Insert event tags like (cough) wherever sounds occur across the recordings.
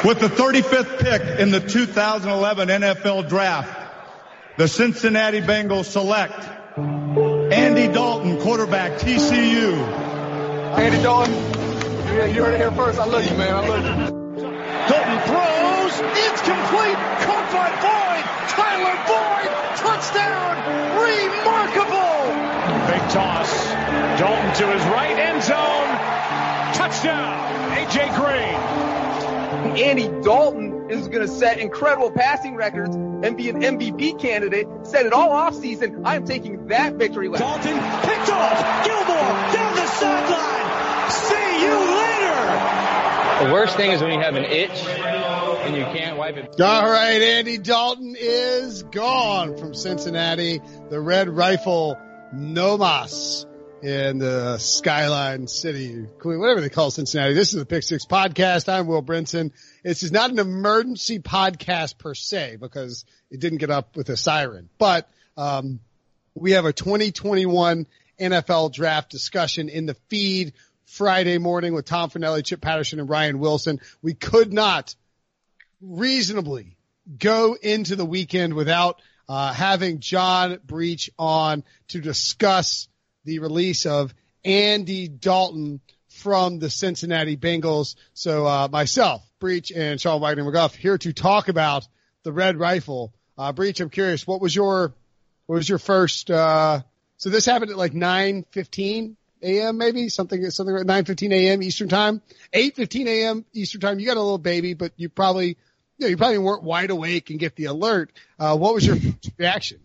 With the 35th pick in the 2011 NFL Draft, the Cincinnati Bengals select Andy Dalton, quarterback, TCU. Andy Dalton, Yeah, you heard it here first. I love you, man. I love you. Dalton throws. It's complete. Caught by Boyd. Tyler Boyd. Touchdown. Remarkable. Big toss. Dalton to his right end zone. Touchdown. AJ Green. Andy Dalton is going to set incredible passing records and be an MVP candidate. Said it all offseason. I am taking that victory lap. Dalton picked off. Gilmore down the sideline. See you later. The worst thing is when you have an itch and you can't wipe it. All right, Andy Dalton is gone from Cincinnati. The Red Rifle Nomas in the Skyline City, whatever they call Cincinnati. This is the Pick Six podcast. I'm Will Brinson. This is not an emergency podcast per se because it didn't get up with a siren, but, um, we have a 2021 NFL draft discussion in the feed Friday morning with Tom Fornelli, Chip Patterson, and Ryan Wilson. We could not reasonably go into the weekend without uh, having John Breech on to discuss the release of Andy Dalton from the Cincinnati Bengals. So uh, myself, Breech, and Sean Wagner McGough here to talk about the Red Rifle. Uh, Breech, I'm curious, what was your what was your first? Uh, so this happened at like 9:15 a.m. maybe something something like 9:15 a.m. Eastern time, 8:15 a.m. Eastern time. You got a little baby, but you probably you know you probably weren't wide awake and get the alert. Uh, what was your (laughs) reaction?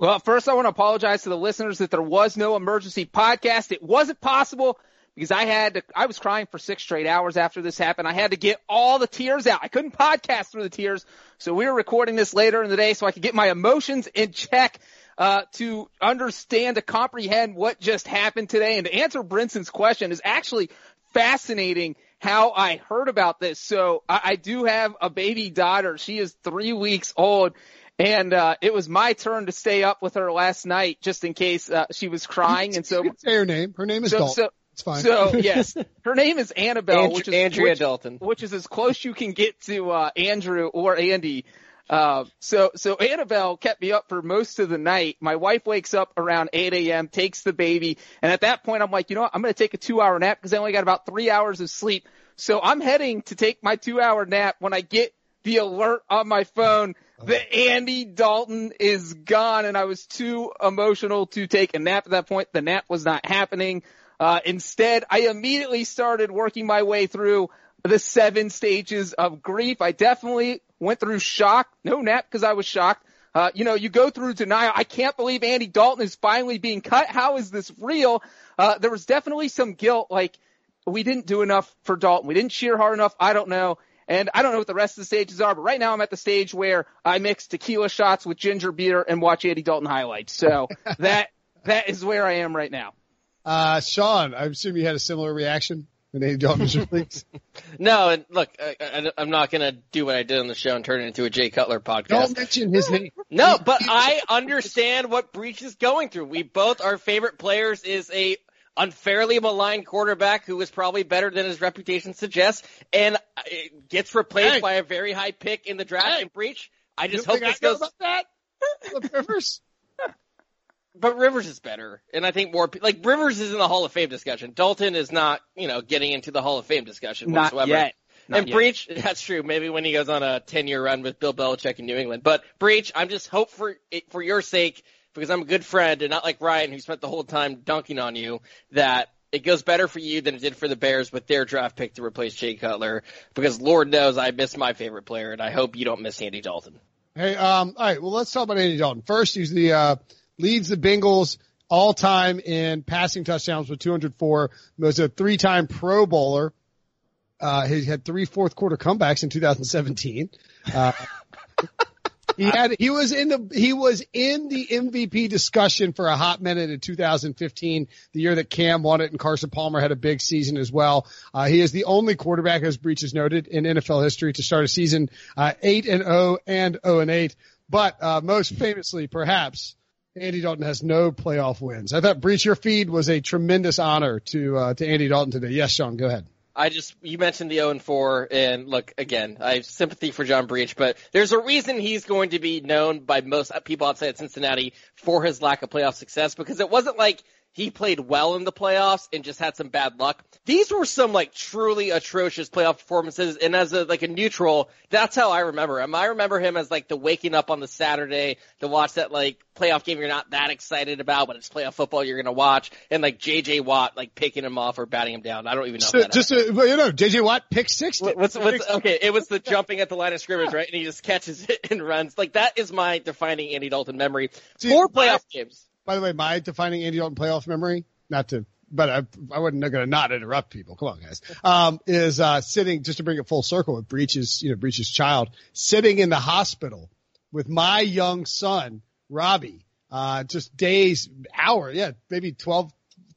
Well, first I want to apologize to the listeners that there was no emergency podcast. It wasn't possible because I had to, I was crying for six straight hours after this happened. I had to get all the tears out. I couldn't podcast through the tears. So we were recording this later in the day so I could get my emotions in check. Uh, to understand, to comprehend what just happened today and to answer Brinson's question is actually fascinating how I heard about this. So I, I do have a baby daughter. She is three weeks old and uh, it was my turn to stay up with her last night, just in case uh, she was crying. And so, say her name. Her name is so, Dalton. So, it's fine. So (laughs) yes, her name is Annabelle, Andrew, which is Andrea which, Dalton, which is as close you can get to uh, Andrew or Andy. Uh, so so Annabelle kept me up for most of the night. My wife wakes up around 8 a.m., takes the baby, and at that point I'm like, you know what? I'm going to take a two hour nap because I only got about three hours of sleep. So I'm heading to take my two hour nap when I get the alert on my phone that Andy Dalton is gone, and I was too emotional to take a nap at that point. The nap was not happening. Uh, instead, I immediately started working my way through the seven stages of grief. I definitely went through shock. No nap because I was shocked. Uh, you know, you go through denial. I can't believe Andy Dalton is finally being cut. How is this real? Uh, there was definitely some guilt, like we didn't do enough for Dalton. We didn't cheer hard enough. I don't know. And I don't know what the rest of the stages are, but right now I'm at the stage where I mix tequila shots with ginger beer and watch Andy Dalton highlights. So (laughs) that that is where I am right now. Uh, Sean, I assume you had a similar reaction when Andy Dalton was (laughs) released. no, and look, I, am not going to do what I did on the show and turn it into a Jay Cutler podcast. Don't mention his name. No, but I understand what Breech is going through. We both, our favorite players is a unfairly maligned quarterback who is probably better than his reputation suggests, and uh, gets replaced hey. by a very high pick in the draft hey. and Breech. I just hope this I goes. about that. (laughs) Rivers. but Rivers is better, and I think more like Rivers is in the Hall of Fame discussion. Dalton is not, you know, getting into the Hall of Fame discussion Not whatsoever. yet. Not and yet. Breech, (laughs) that's true. Maybe when he goes on a ten-year run with Bill Belichick in New England. But Breech, I'm just hope for for your sake, because I'm a good friend and not like Ryan, who spent the whole time dunking on you, that it goes better for you than it did for the Bears with their draft pick to replace Jay Cutler. Because Lord knows I miss my favorite player, and I hope you don't miss Andy Dalton. Hey, um, all right. Well, let's talk about Andy Dalton. First, he's the, uh, leads the Bengals all time in passing touchdowns with 204. He was a three time pro bowler. Uh, he had three fourth quarter comebacks in 2017. Uh, (laughs) he had, he was in the, he was in the MVP discussion for a hot minute in 2015, the year that Cam won it and Carson Palmer had a big season as well. Uh, he is the only quarterback, as Breech has noted, in NFL history to start a season, uh, 8 and 0 and 0 and 8. But, uh, most famously, perhaps, Andy Dalton has no playoff wins. I thought Breech, your feed was a tremendous honor to, uh, to Andy Dalton today. Yes, Sean, go ahead. I just you mentioned the 0 and 4, and look again. I have sympathy for John Breech, but there's a reason he's going to be known by most people outside of Cincinnati for his lack of playoff success because it wasn't like he played well in the playoffs and just had some bad luck. These were some like truly atrocious playoff performances, and as a like a neutral, that's how I remember him. I remember him as like the waking up on the Saturday to watch that like playoff game you're not that excited about, but it's playoff football you're gonna watch, and like JJ Watt like picking him off or batting him down. I don't even know. So, that just, uh, well, you know, JJ Watt pick 60. what- What's, what's okay? It was the jumping at the line of scrimmage, right? And he just catches it and runs. Like that is my defining Andy Dalton memory. See, Four playoff games. By the way, my defining Andy Dalton playoff memory, not to, but I, I wasn't going to not interrupt people. Come on, guys. Um, is, uh, sitting, just to bring it full circle with Breech's, you know, Breech's child, sitting in the hospital with my young son, Robbie, uh, just days, hour, yeah, maybe 12, tw-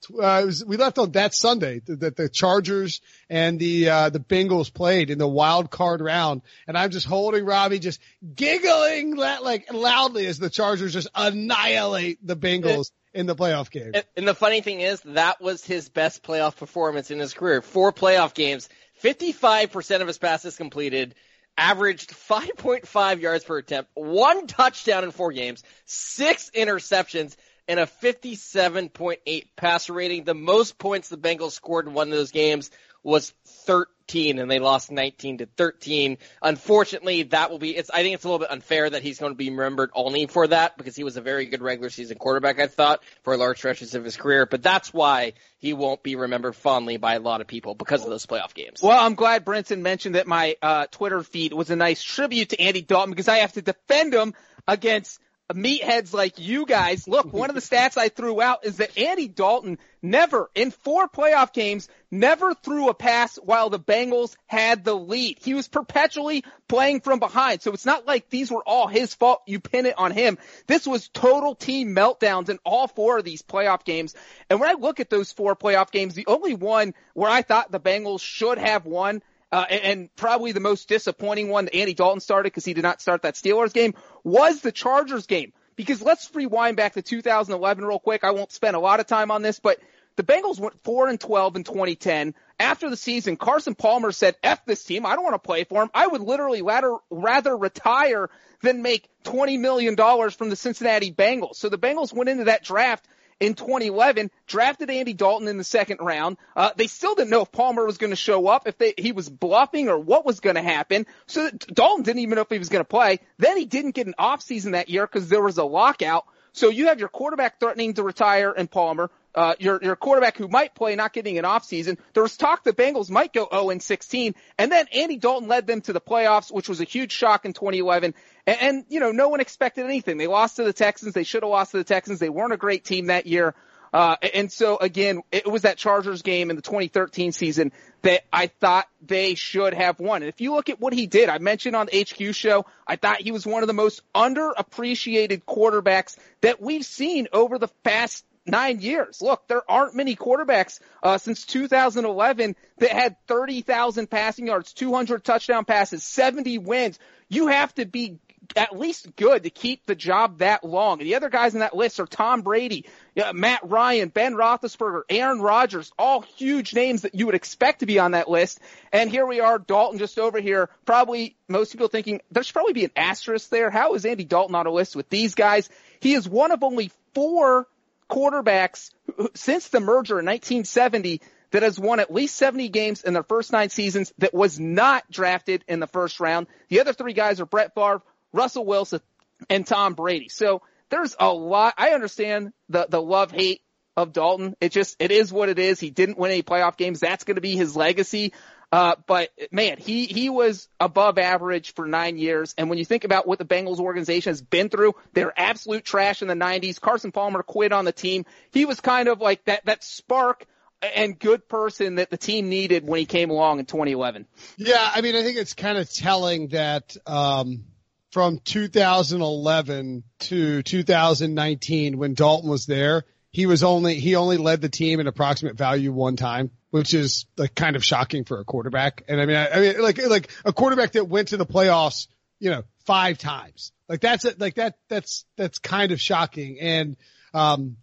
uh, was, we left on that Sunday that the, Chargers and the, uh, the Bengals played in the wild card round. And I'm just holding Robbie, just giggling la- like loudly as the Chargers just annihilate the Bengals in the playoff game. And the funny thing is, that was his best playoff performance in his career. Four playoff games, 55% of his passes completed, averaged 5.5 yards per attempt, one touchdown in four games, six interceptions, and a 57.8 passer rating. The most points the Bengals scored in one of those games was 13 and they lost 19 to 13. Unfortunately, that will be, it's, I think it's a little bit unfair that he's going to be remembered only for that because he was a very good regular season quarterback, I thought, for a large stretches of his career. But that's why he won't be remembered fondly by a lot of people because of those playoff games. Well, I'm glad Brinson mentioned that my uh, Twitter feed was a nice tribute to Andy Dalton because I have to defend him against meatheads like you guys. Look, one of the (laughs) stats I threw out is that Andy Dalton never, in four playoff games, never threw a pass while the Bengals had the lead. He was perpetually playing from behind. So it's not like these were all his fault. You pin it on him. This was total team meltdowns in all four of these playoff games. And when I look at those four playoff games, the only one where I thought the Bengals should have won uh, and, and probably the most disappointing one that Andy Dalton started because he did not start that Steelers game was the Chargers game. Because let's rewind back to 2011 real quick. I won't spend a lot of time on this, but the Bengals went 4 and 12 in 2010. After the season, Carson Palmer said, F this team. I don't want to play for him. I would literally rather, rather retire than make $20 million from the Cincinnati Bengals. So the Bengals went into that draft in 2011, drafted Andy Dalton in the second round. Uh, they still didn't know if Palmer was going to show up, if they, he was bluffing or what was going to happen. So Dalton didn't even know if he was going to play. Then he didn't get an offseason that year because there was a lockout. So you have your quarterback threatening to retire and Palmer. Uh, your your quarterback who might play not getting an offseason. There was talk the Bengals might go 0 and 16, and then Andy Dalton led them to the playoffs, which was a huge shock in 2011. And, and you know, no one expected anything. They lost to the Texans. They should have lost to the Texans. They weren't a great team that year. Uh, and so again, it was that Chargers game in the 2013 season that I thought they should have won. And if you look at what he did, I mentioned on the HQ show, I thought he was one of the most underappreciated quarterbacks that we've seen over the past nine years. Look, there aren't many quarterbacks uh, since 2011 that had 30,000 passing yards, 200 touchdown passes, 70 wins. You have to be at least good to keep the job that long. And the other guys on that list are Tom Brady, uh, Matt Ryan, Ben Roethlisberger, Aaron Rodgers, all huge names that you would expect to be on that list. And here we are, Dalton just over here. Probably most people thinking there should probably be an asterisk there. How is Andy Dalton on a list with these guys? He is one of only four quarterbacks since the merger in 1970 that has won at least 70 games in their first nine seasons that was not drafted in the first round. The other three guys are Brett Favre, Russell Wilson, and Tom Brady. So there's a lot. I understand the, the love hate of Dalton. It just, it is what it is. He didn't win any playoff games. That's going to be his legacy. Uh, but man, he, he was above average for nine years. And when you think about what the Bengals organization has been through, they're absolute trash in the nineties. Carson Palmer quit on the team. He was kind of like that, that spark and good person that the team needed when he came along in 2011. Yeah, I mean, I think it's kind of telling that um, from 2011 to 2019, when Dalton was there, he was only he only led the team in approximate value one time, which is like kind of shocking for a quarterback. And I mean, I, I mean, like like a quarterback that went to the playoffs, you know, five times. Like that's it. Like that. That's that's kind of shocking. And um,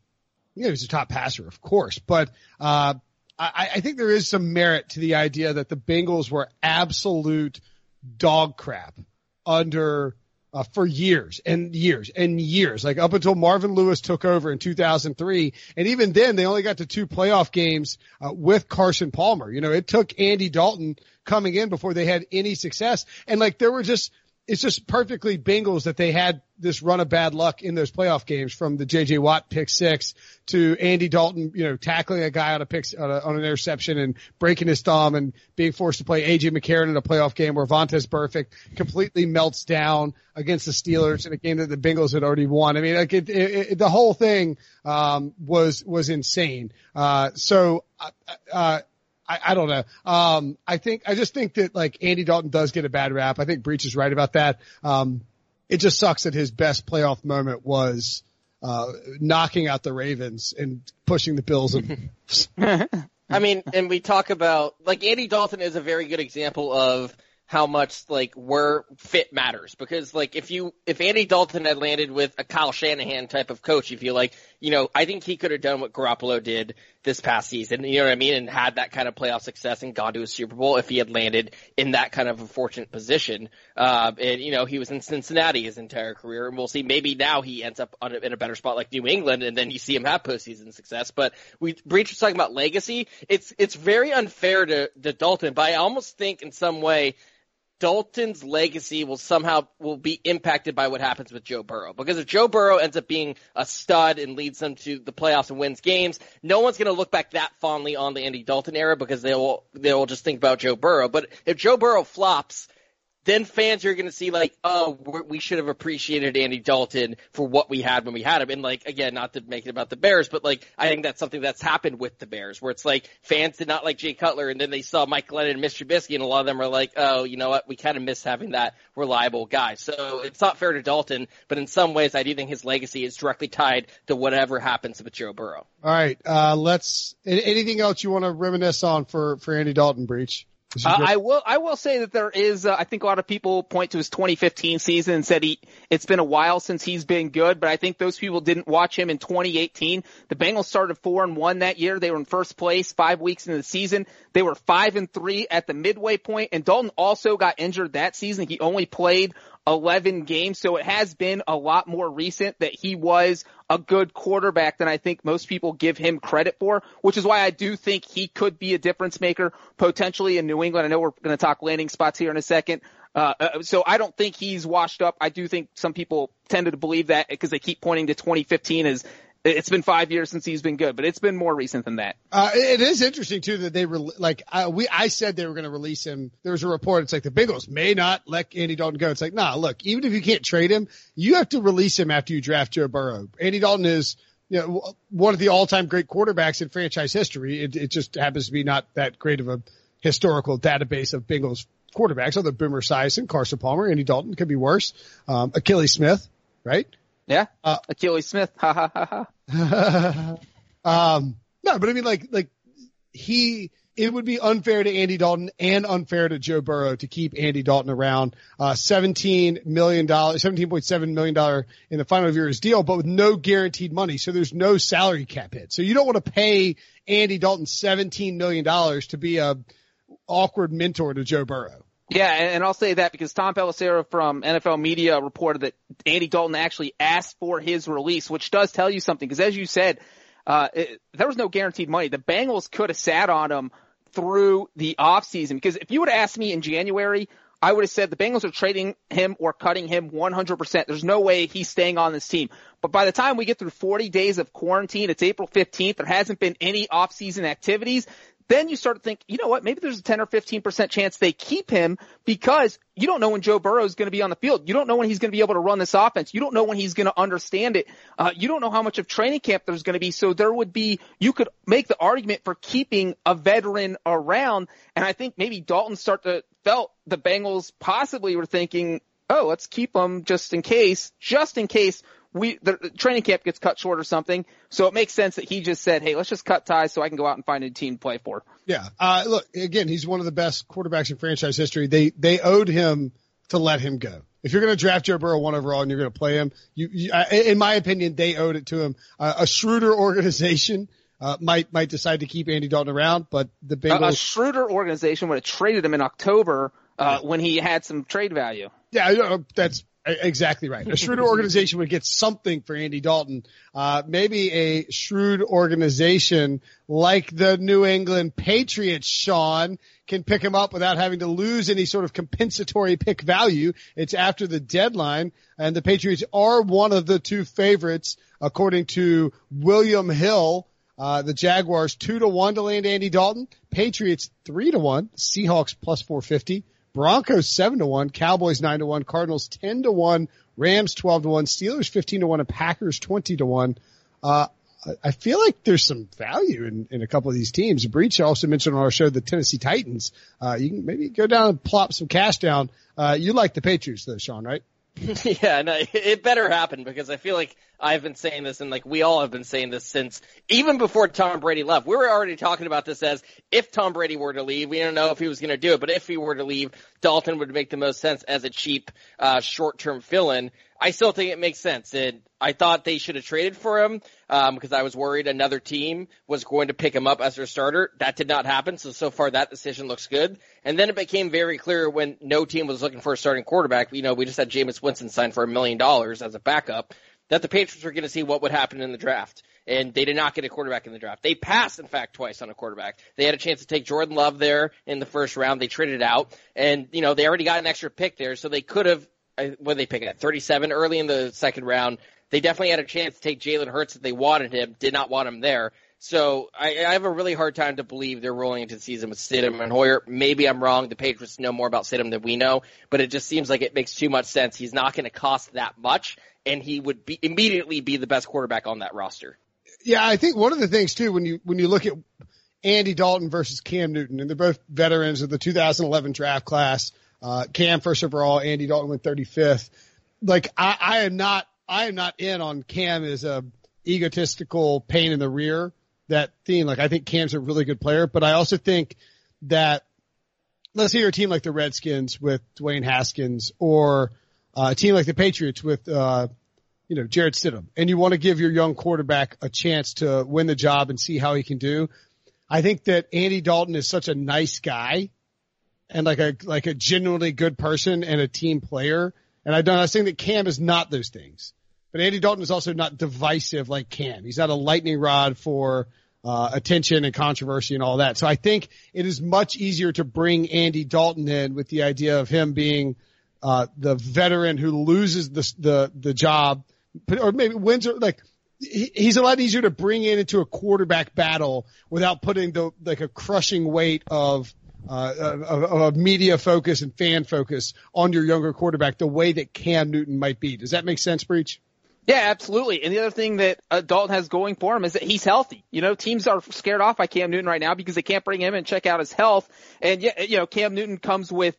you know, he's a top passer, of course, but uh, I, I think there is some merit to the idea that the Bengals were absolute dog crap under uh, for years and years and years, like up until Marvin Lewis took over in 2003. And even then, they only got to two playoff games uh, with Carson Palmer. You know, it took Andy Dalton coming in before they had any success. And like there were just it's just perfectly Bengals that they had this run of bad luck in those playoff games from the JJ Watt pick six to Andy Dalton, you know, tackling a guy on a pick, on, a, on an interception and breaking his thumb and being forced to play AJ McCarron in a playoff game where Vontaze Burfict completely melts down against the Steelers in a game that the Bengals had already won. I mean, like it, it, it, the whole thing, um, was, was insane. Uh, so, uh, uh I, I don't know. Um, I think, I just think that like Andy Dalton does get a bad rap. I think Breech is right about that. Um, it just sucks that his best playoff moment was, uh, knocking out the Ravens and pushing the Bills. And (laughs) (laughs) I mean, and we talk about, like Andy Dalton is a very good example of, how much like where fit matters because like if you if Andy Dalton had landed with a Kyle Shanahan type of coach, if you like you know I think he could have done what Garoppolo did this past season, you know what I mean, and had that kind of playoff success and gone to a Super Bowl if he had landed in that kind of a fortunate position. Uh, and you know he was in Cincinnati his entire career, and we'll see maybe now he ends up on a, in a better spot like New England, and then you see him have postseason success. But we Breech was talking about legacy. It's it's very unfair to, to Dalton, but I almost think in some way Dalton's legacy will somehow will be impacted by what happens with Joe Burrow. Because if Joe Burrow ends up being a stud and leads them to the playoffs and wins games, no one's going to look back that fondly on the Andy Dalton era because they will they will just think about Joe Burrow. But if Joe Burrow flops, then fans are going to see like, oh, we should have appreciated Andy Dalton for what we had when we had him. And like, again, not to make it about the Bears, but like, I think that's something that's happened with the Bears where it's like fans did not like Jay Cutler and then they saw Mike Glennon and Mr. Trubisky and a lot of them are like, oh, you know what? We kind of miss having that reliable guy. So it's not fair to Dalton, but in some ways I do think his legacy is directly tied to whatever happens with Joe Burrow. All right. Uh, let's, anything else you want to reminisce on for, for Andy Dalton Breech? Uh, I will. I will say that there is. Uh, I think a lot of people point to his 2015 season and said he. It's been a while since he's been good, but I think those people didn't watch him in 2018. The Bengals started four and one that year. They were in first place five weeks into the season. They were five and three at the midway point, and Dalton also got injured that season. He only played 11 games. So it has been a lot more recent that he was a good quarterback than I think most people give him credit for, which is why I do think he could be a difference maker potentially in New England. I know we're going to talk landing spots here in a second. Uh, uh so I don't think he's washed up. I do think some people tended to believe that because they keep pointing to 2015 as it's been five years since he's been good, but it's been more recent than that. Uh, it is interesting too that they re- like uh, we I said they were going to release him. There was a report. It's like the Bengals may not let Andy Dalton go. It's like nah, look, even if you can't trade him, you have to release him after you draft Joe Burrow. Andy Dalton is you know one of the all-time great quarterbacks in franchise history. It, it just happens to be not that great of a historical database of Bengals quarterbacks. Other Boomer Esiason, Carson Palmer, Andy Dalton could be worse. Um, Akili Smith, right? Yeah. Uh, Akili Smith. Ha ha ha ha. (laughs) um, no, but I mean, like, like he, it would be unfair to Andy Dalton and unfair to Joe Burrow to keep Andy Dalton around. Uh, $17 million, $17.7 million in the final year of his deal, but with no guaranteed money. So there's no salary cap hit. So you don't want to pay Andy Dalton $17 million to be a awkward mentor to Joe Burrow Yeah, and I'll say that because Tom Pelissero from NFL Media reported that Andy Dalton actually asked for his release, which does tell you something. Because as you said, uh, it, there was no guaranteed money. The Bengals could have sat on him through the offseason. Because if you would have asked me in January, I would have said the Bengals are trading him or cutting him 100%. There's no way he's staying on this team. But by the time we get through 40 days of quarantine, it's April 15th. There hasn't been any offseason activities then you start to think, you know what, maybe there's a 10 or 15% chance they keep him because you don't know when Joe Burrow is going to be on the field. You don't know when he's going to be able to run this offense. You don't know when he's going to understand it. Uh, you don't know how much of training camp there's going to be. So there would be, you could make the argument for keeping a veteran around. And I think maybe Dalton start to felt the Bengals possibly were thinking, oh, let's keep him just in case, just in case we the training camp gets cut short or something. So it makes sense that he just said, "Hey, let's just cut ties so I can go out and find a team to play for." Yeah. Uh, look, again, he's one of the best quarterbacks in franchise history. They they owed him to let him go. If you're going to draft Joe Burrow one overall and you're going to play him, you, you in my opinion, they owed it to him. Uh, a shrewder organization. Uh, might might decide to keep Andy Dalton around, but the Bengals. A, a shrewder organization would have traded him in October uh, when he had some trade value. Yeah, that's Exactly right. A shrewd organization would get something for Andy Dalton. Uh, maybe a shrewd organization like the New England Patriots, Sean, can pick him up without having to lose any sort of compensatory pick value. It's after the deadline and the Patriots are one of the two favorites according to William Hill. Uh, the Jaguars two to one to land Andy Dalton. Patriots three to one. Seahawks plus 450. Broncos seven to one, Cowboys nine to one, Cardinals ten to one, Rams twelve to one, Steelers fifteen to one, and Packers twenty to one. Uh, I feel like there's some value in, in a couple of these teams. Breech also mentioned on our show the Tennessee Titans. Uh, you can maybe go down and plop some cash down. Uh, you like the Patriots though, Sean, right? (laughs) yeah, no, it better happen because I feel like I've been saying this and like we all have been saying this since even before Tom Brady left. We were already talking about this as if Tom Brady were to leave, we don't know if he was going to do it, but if he were to leave, Dalton would make the most sense as a cheap, uh, short-term fill-in. I still think it makes sense. And I thought they should have traded for him um, because I was worried another team was going to pick him up as their starter. That did not happen. So so far that decision looks good. And then it became very clear when no team was looking for a starting quarterback. You know, we just had Jameis Winston signed for a million dollars as a backup. That the Patriots were going to see what would happen in the draft. And they did not get a quarterback in the draft. They passed, in fact, twice on a quarterback. They had a chance to take Jordan Love there in the first round. They traded out. And, you know, they already got an extra pick there. So they could have uh, what they pick at 37 early in the second round. They definitely had a chance to take Jalen Hurts if they wanted him. Did not want him there. So I, I have a really hard time to believe they're rolling into the season with Stidham and Hoyer. Maybe I'm wrong. The Patriots know more about Stidham than we know, but it just seems like it makes too much sense. He's not going to cost that much, and he would be immediately be the best quarterback on that roster. Yeah, I think one of the things too when you when you look at Andy Dalton versus Cam Newton, and they're both veterans of the 2011 draft class. Uh, Cam first overall, Andy Dalton went 35th. Like I, I am not, I am not in on Cam as a egotistical pain in the rear. That theme, like I think Cam's a really good player, but I also think that let's say you're a team like the Redskins with Dwayne Haskins or uh, a team like the Patriots with, uh, you know, Jarrett Stidham and you want to give your young quarterback a chance to win the job and see how he can do. I think that Andy Dalton is such a nice guy and like a like a genuinely good person and a team player. And I don't I think that Cam is not those things. But Andy Dalton is also not divisive like Cam. He's not a lightning rod for uh, attention and controversy and all that. So I think it is much easier to bring Andy Dalton in with the idea of him being uh, the veteran who loses the the the job, or maybe wins or like he's a lot easier to bring in into a quarterback battle without putting the like a crushing weight of uh, of, of media focus and fan focus on your younger quarterback the way that Cam Newton might be. Does that make sense, Breech? Yeah, absolutely. And the other thing that uh, Dalton has going for him is that he's healthy. You know, teams are scared off by Cam Newton right now because they can't bring him and check out his health. And yeah, you know, Cam Newton comes with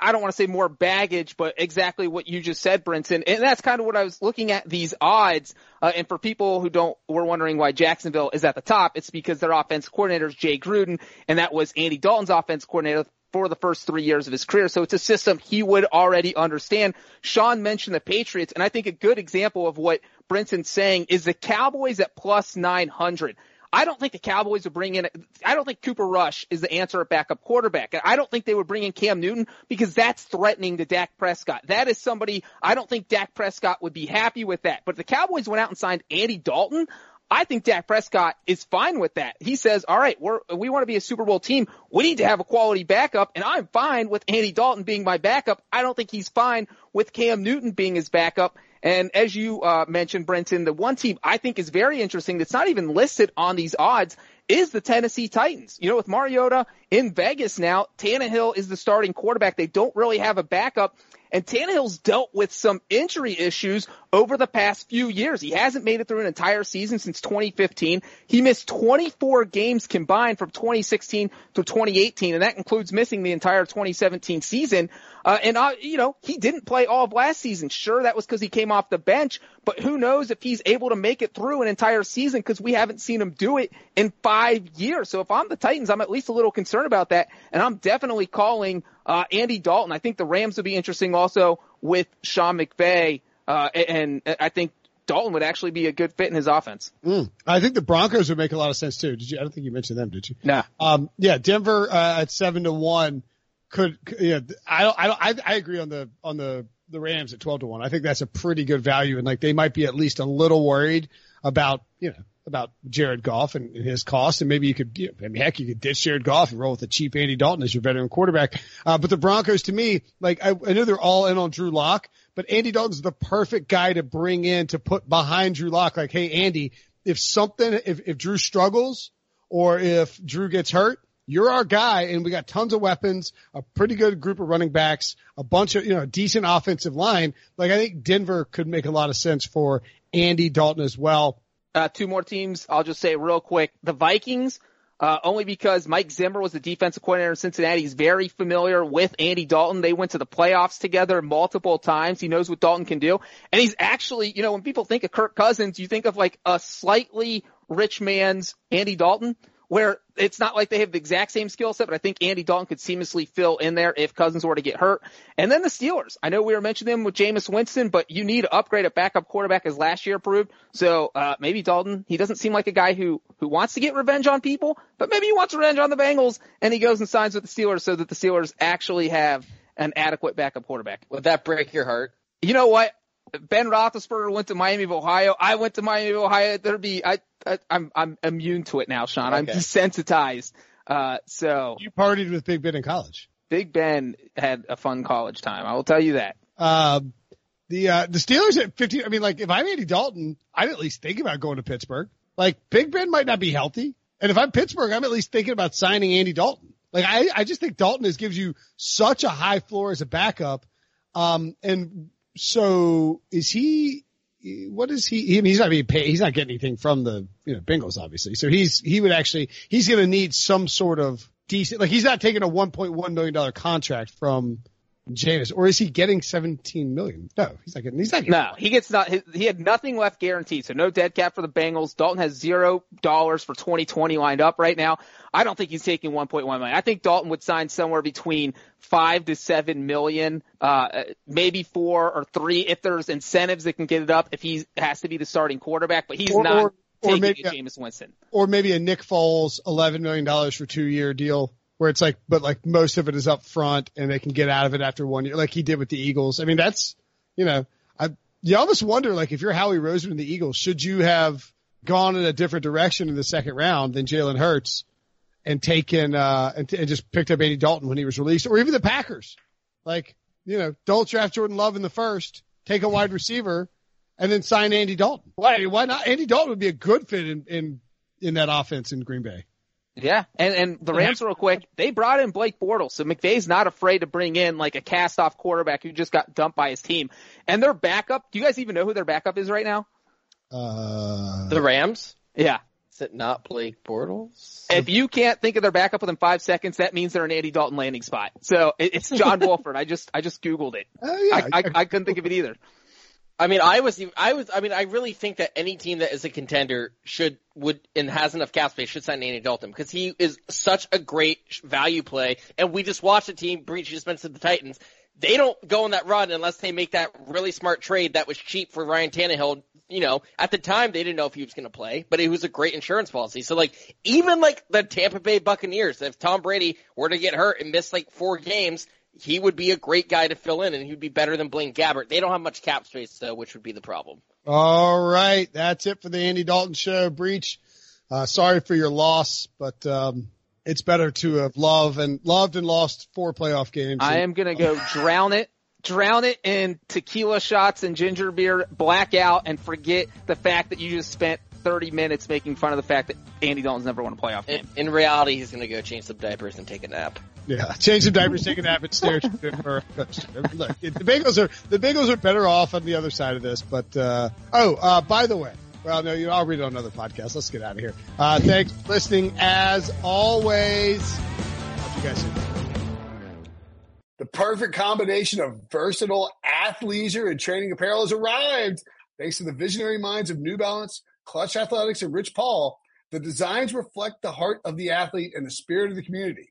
I don't want to say more baggage, but exactly what you just said, Brinson. And that's kind of what I was looking at these odds. Uh, and for people who don't, were wondering why Jacksonville is at the top, it's because their offense coordinator is Jay Gruden, and that was Andy Dalton's offense coordinator for the first three years of his career. So it's a system he would already understand. Sean mentioned the Patriots, and I think a good example of what Brinson's saying is the Cowboys at plus 900. I don't think the Cowboys would bring in, I don't think Cooper Rush is the answer at backup quarterback. And I don't think they would bring in Cam Newton because that's threatening to Dak Prescott. That is somebody, I don't think Dak Prescott would be happy with that. But if the Cowboys went out and signed Andy Dalton. I think Dak Prescott is fine with that. He says, all right, we're, we want to be a Super Bowl team. We need to have a quality backup and I'm fine with Andy Dalton being my backup. I don't think he's fine with Cam Newton being his backup. And as you uh, mentioned, Brinson, the one team I think is very interesting that's not even listed on these odds is the Tennessee Titans. You know, with Mariota in Vegas now, Tannehill is the starting quarterback. They don't really have a backup. And Tannehill's dealt with some injury issues over the past few years. He hasn't made it through an entire season since 2015. He missed 24 games combined from 2016 to 2018, and that includes missing the entire 2017 season. Uh, and, uh, you know, he didn't play all of last season. Sure, that was because he came off the bench, but who knows if he's able to make it through an entire season because we haven't seen him do it in five years. So if I'm the Titans, I'm at least a little concerned about that, and I'm definitely calling uh, Andy Dalton. I think the Rams would be interesting also with Sean McVay, uh, and I think Dalton would actually be a good fit in his offense. Mm. I think the Broncos would make a lot of sense too. Did you? I don't think you mentioned them, did you? Nah. Um, yeah, Denver uh, at seven to one could. could yeah, I don't. I don't. I, I agree on the on the the Rams at twelve to one. I think that's a pretty good value, and like they might be at least a little worried about you know about Jared Goff and, and his cost, and maybe you could, you know, I mean, heck, you could ditch Jared Goff and roll with a cheap Andy Dalton as your veteran quarterback. Uh, but the Broncos, to me, like I, I know they're all in on Drew Lock, but Andy Dalton's the perfect guy to bring in to put behind Drew Lock. Like, hey, Andy, if something, if if Drew struggles or if Drew gets hurt, you're our guy and we got tons of weapons, a pretty good group of running backs, a bunch of, you know, decent offensive line. Like I think Denver could make a lot of sense for Andy Dalton as well. Uh, two more teams. I'll just say real quick. The Vikings, uh, only because Mike Zimmer was the defensive coordinator in Cincinnati. He's very familiar with Andy Dalton. They went to the playoffs together multiple times. He knows what Dalton can do. And he's actually, you know, when people think of Kirk Cousins, you think of like a slightly rich man's Andy Dalton where it's not like they have the exact same skill set, but I think Andy Dalton could seamlessly fill in there if Cousins were to get hurt. And then the Steelers. I know we were mentioning them with Jameis Winston, but you need to upgrade a backup quarterback as last year proved. So, uh, maybe Dalton, he doesn't seem like a guy who, who wants to get revenge on people, but maybe he wants revenge on the Bengals and he goes and signs with the Steelers so that the Steelers actually have an adequate backup quarterback. Would that break your heart? You know what? Ben Roethlisberger went to Miami of Ohio. I went to Miami of Ohio. There'd be I, I I'm I'm immune to it now, Sean. I'm desensitized. Uh, so You partied with Big Ben in college. Big Ben had a fun college time. I will tell you that. Um, the uh, the Steelers at 15. I mean, like if I'm Andy Dalton, I'd at least think about going to Pittsburgh. Like Big Ben might not be healthy, and if I'm Pittsburgh, I'm at least thinking about signing Andy Dalton. Like I, I just think Dalton is gives you such a high floor as a backup. Um, and so is he? What is he? I mean, he's not being paid. He's not getting anything from the you know Bengals, obviously. So he's he would actually he's going to need some sort of decent. Like he's not taking a 1.1 million dollar contract from Jameis, or is he getting 17 million? No, he's not getting. He's not getting. No, he gets not. He, he had nothing left guaranteed, so no dead cap for the Bengals. Dalton has zero dollars for 2020 lined up right now. I don't think he's taking 1.1 million. I think Dalton would sign somewhere between five to seven million, uh, maybe four or three if there's incentives that can get it up. If he has to be the starting quarterback, but he's Or- not or- or taking maybe a Jameis Winston. or maybe a Nick Foles eleven million dollars for two year deal where it's like, but like most of it is up front and they can get out of it after one year, like he did with the Eagles. I mean, that's you know, I you almost wonder like if you're Howie Roseman and the Eagles, should you have gone in a different direction in the second round than Jalen Hurts and taken uh and, and just picked up Andy Dalton when he was released, or even the Packers, like you know, don't draft Jordan Love in the first, take a wide receiver. And then sign Andy Dalton. Why? Why not? Andy Dalton would be a good fit in in, in that offense in Green Bay. Yeah, and and the Rams real quick, they brought in Blake Bortles, so McVay's not afraid to bring in like a cast-off quarterback who just got dumped by his team. And their backup, do you guys even know who their backup is right now? Uh, The Rams? Yeah. Is it not Blake Bortles? If you can't think of their backup within five seconds, that means they're an Andy Dalton landing spot. So it, it's John (laughs) Wolford. I just I just googled it. oh yeah, I, I I couldn't think of it either. I mean, I was, I was, I mean, I really think that any team that is a contender should, would, and has enough cap space should sign Andy Dalton because he is such a great value play. And we just watched a team, Breech just mentioned the Titans. They don't go on that run unless they make that really smart trade that was cheap for Ryan Tannehill you know, at the time they didn't know if he was going to play, but it was a great insurance policy. So like, even like the Tampa Bay Buccaneers, if Tom Brady were to get hurt and miss like four games, he would be a great guy to fill in and he would be better than Blaine Gabbert. They don't have much cap space though, which would be the problem. All right. That's it for the Andy Dalton show. Breech. Uh, sorry for your loss, but, um, it's better to have loved and loved and lost four playoff games. I am going to go drown it, drown it in tequila shots and ginger beer, blackout, and forget the fact that you just spent 30 minutes making fun of the fact that Andy Dalton's never won a playoff game. In, in reality, he's going to go change some diapers and take a nap. Yeah, change some diapers, take a nap, and stare at for. Look, the Bengals are the Bengals are better off on the other side of this. But uh, oh, uh, by the way, well, no, you, I'll read it on another podcast. Let's get out of here. Uh, thanks for listening as always. You guys. The perfect combination of versatile athleisure and training apparel has arrived. Thanks to the visionary minds of New Balance, Klutch Athletics, and Rich Paul, the designs reflect the heart of the athlete and the spirit of the community.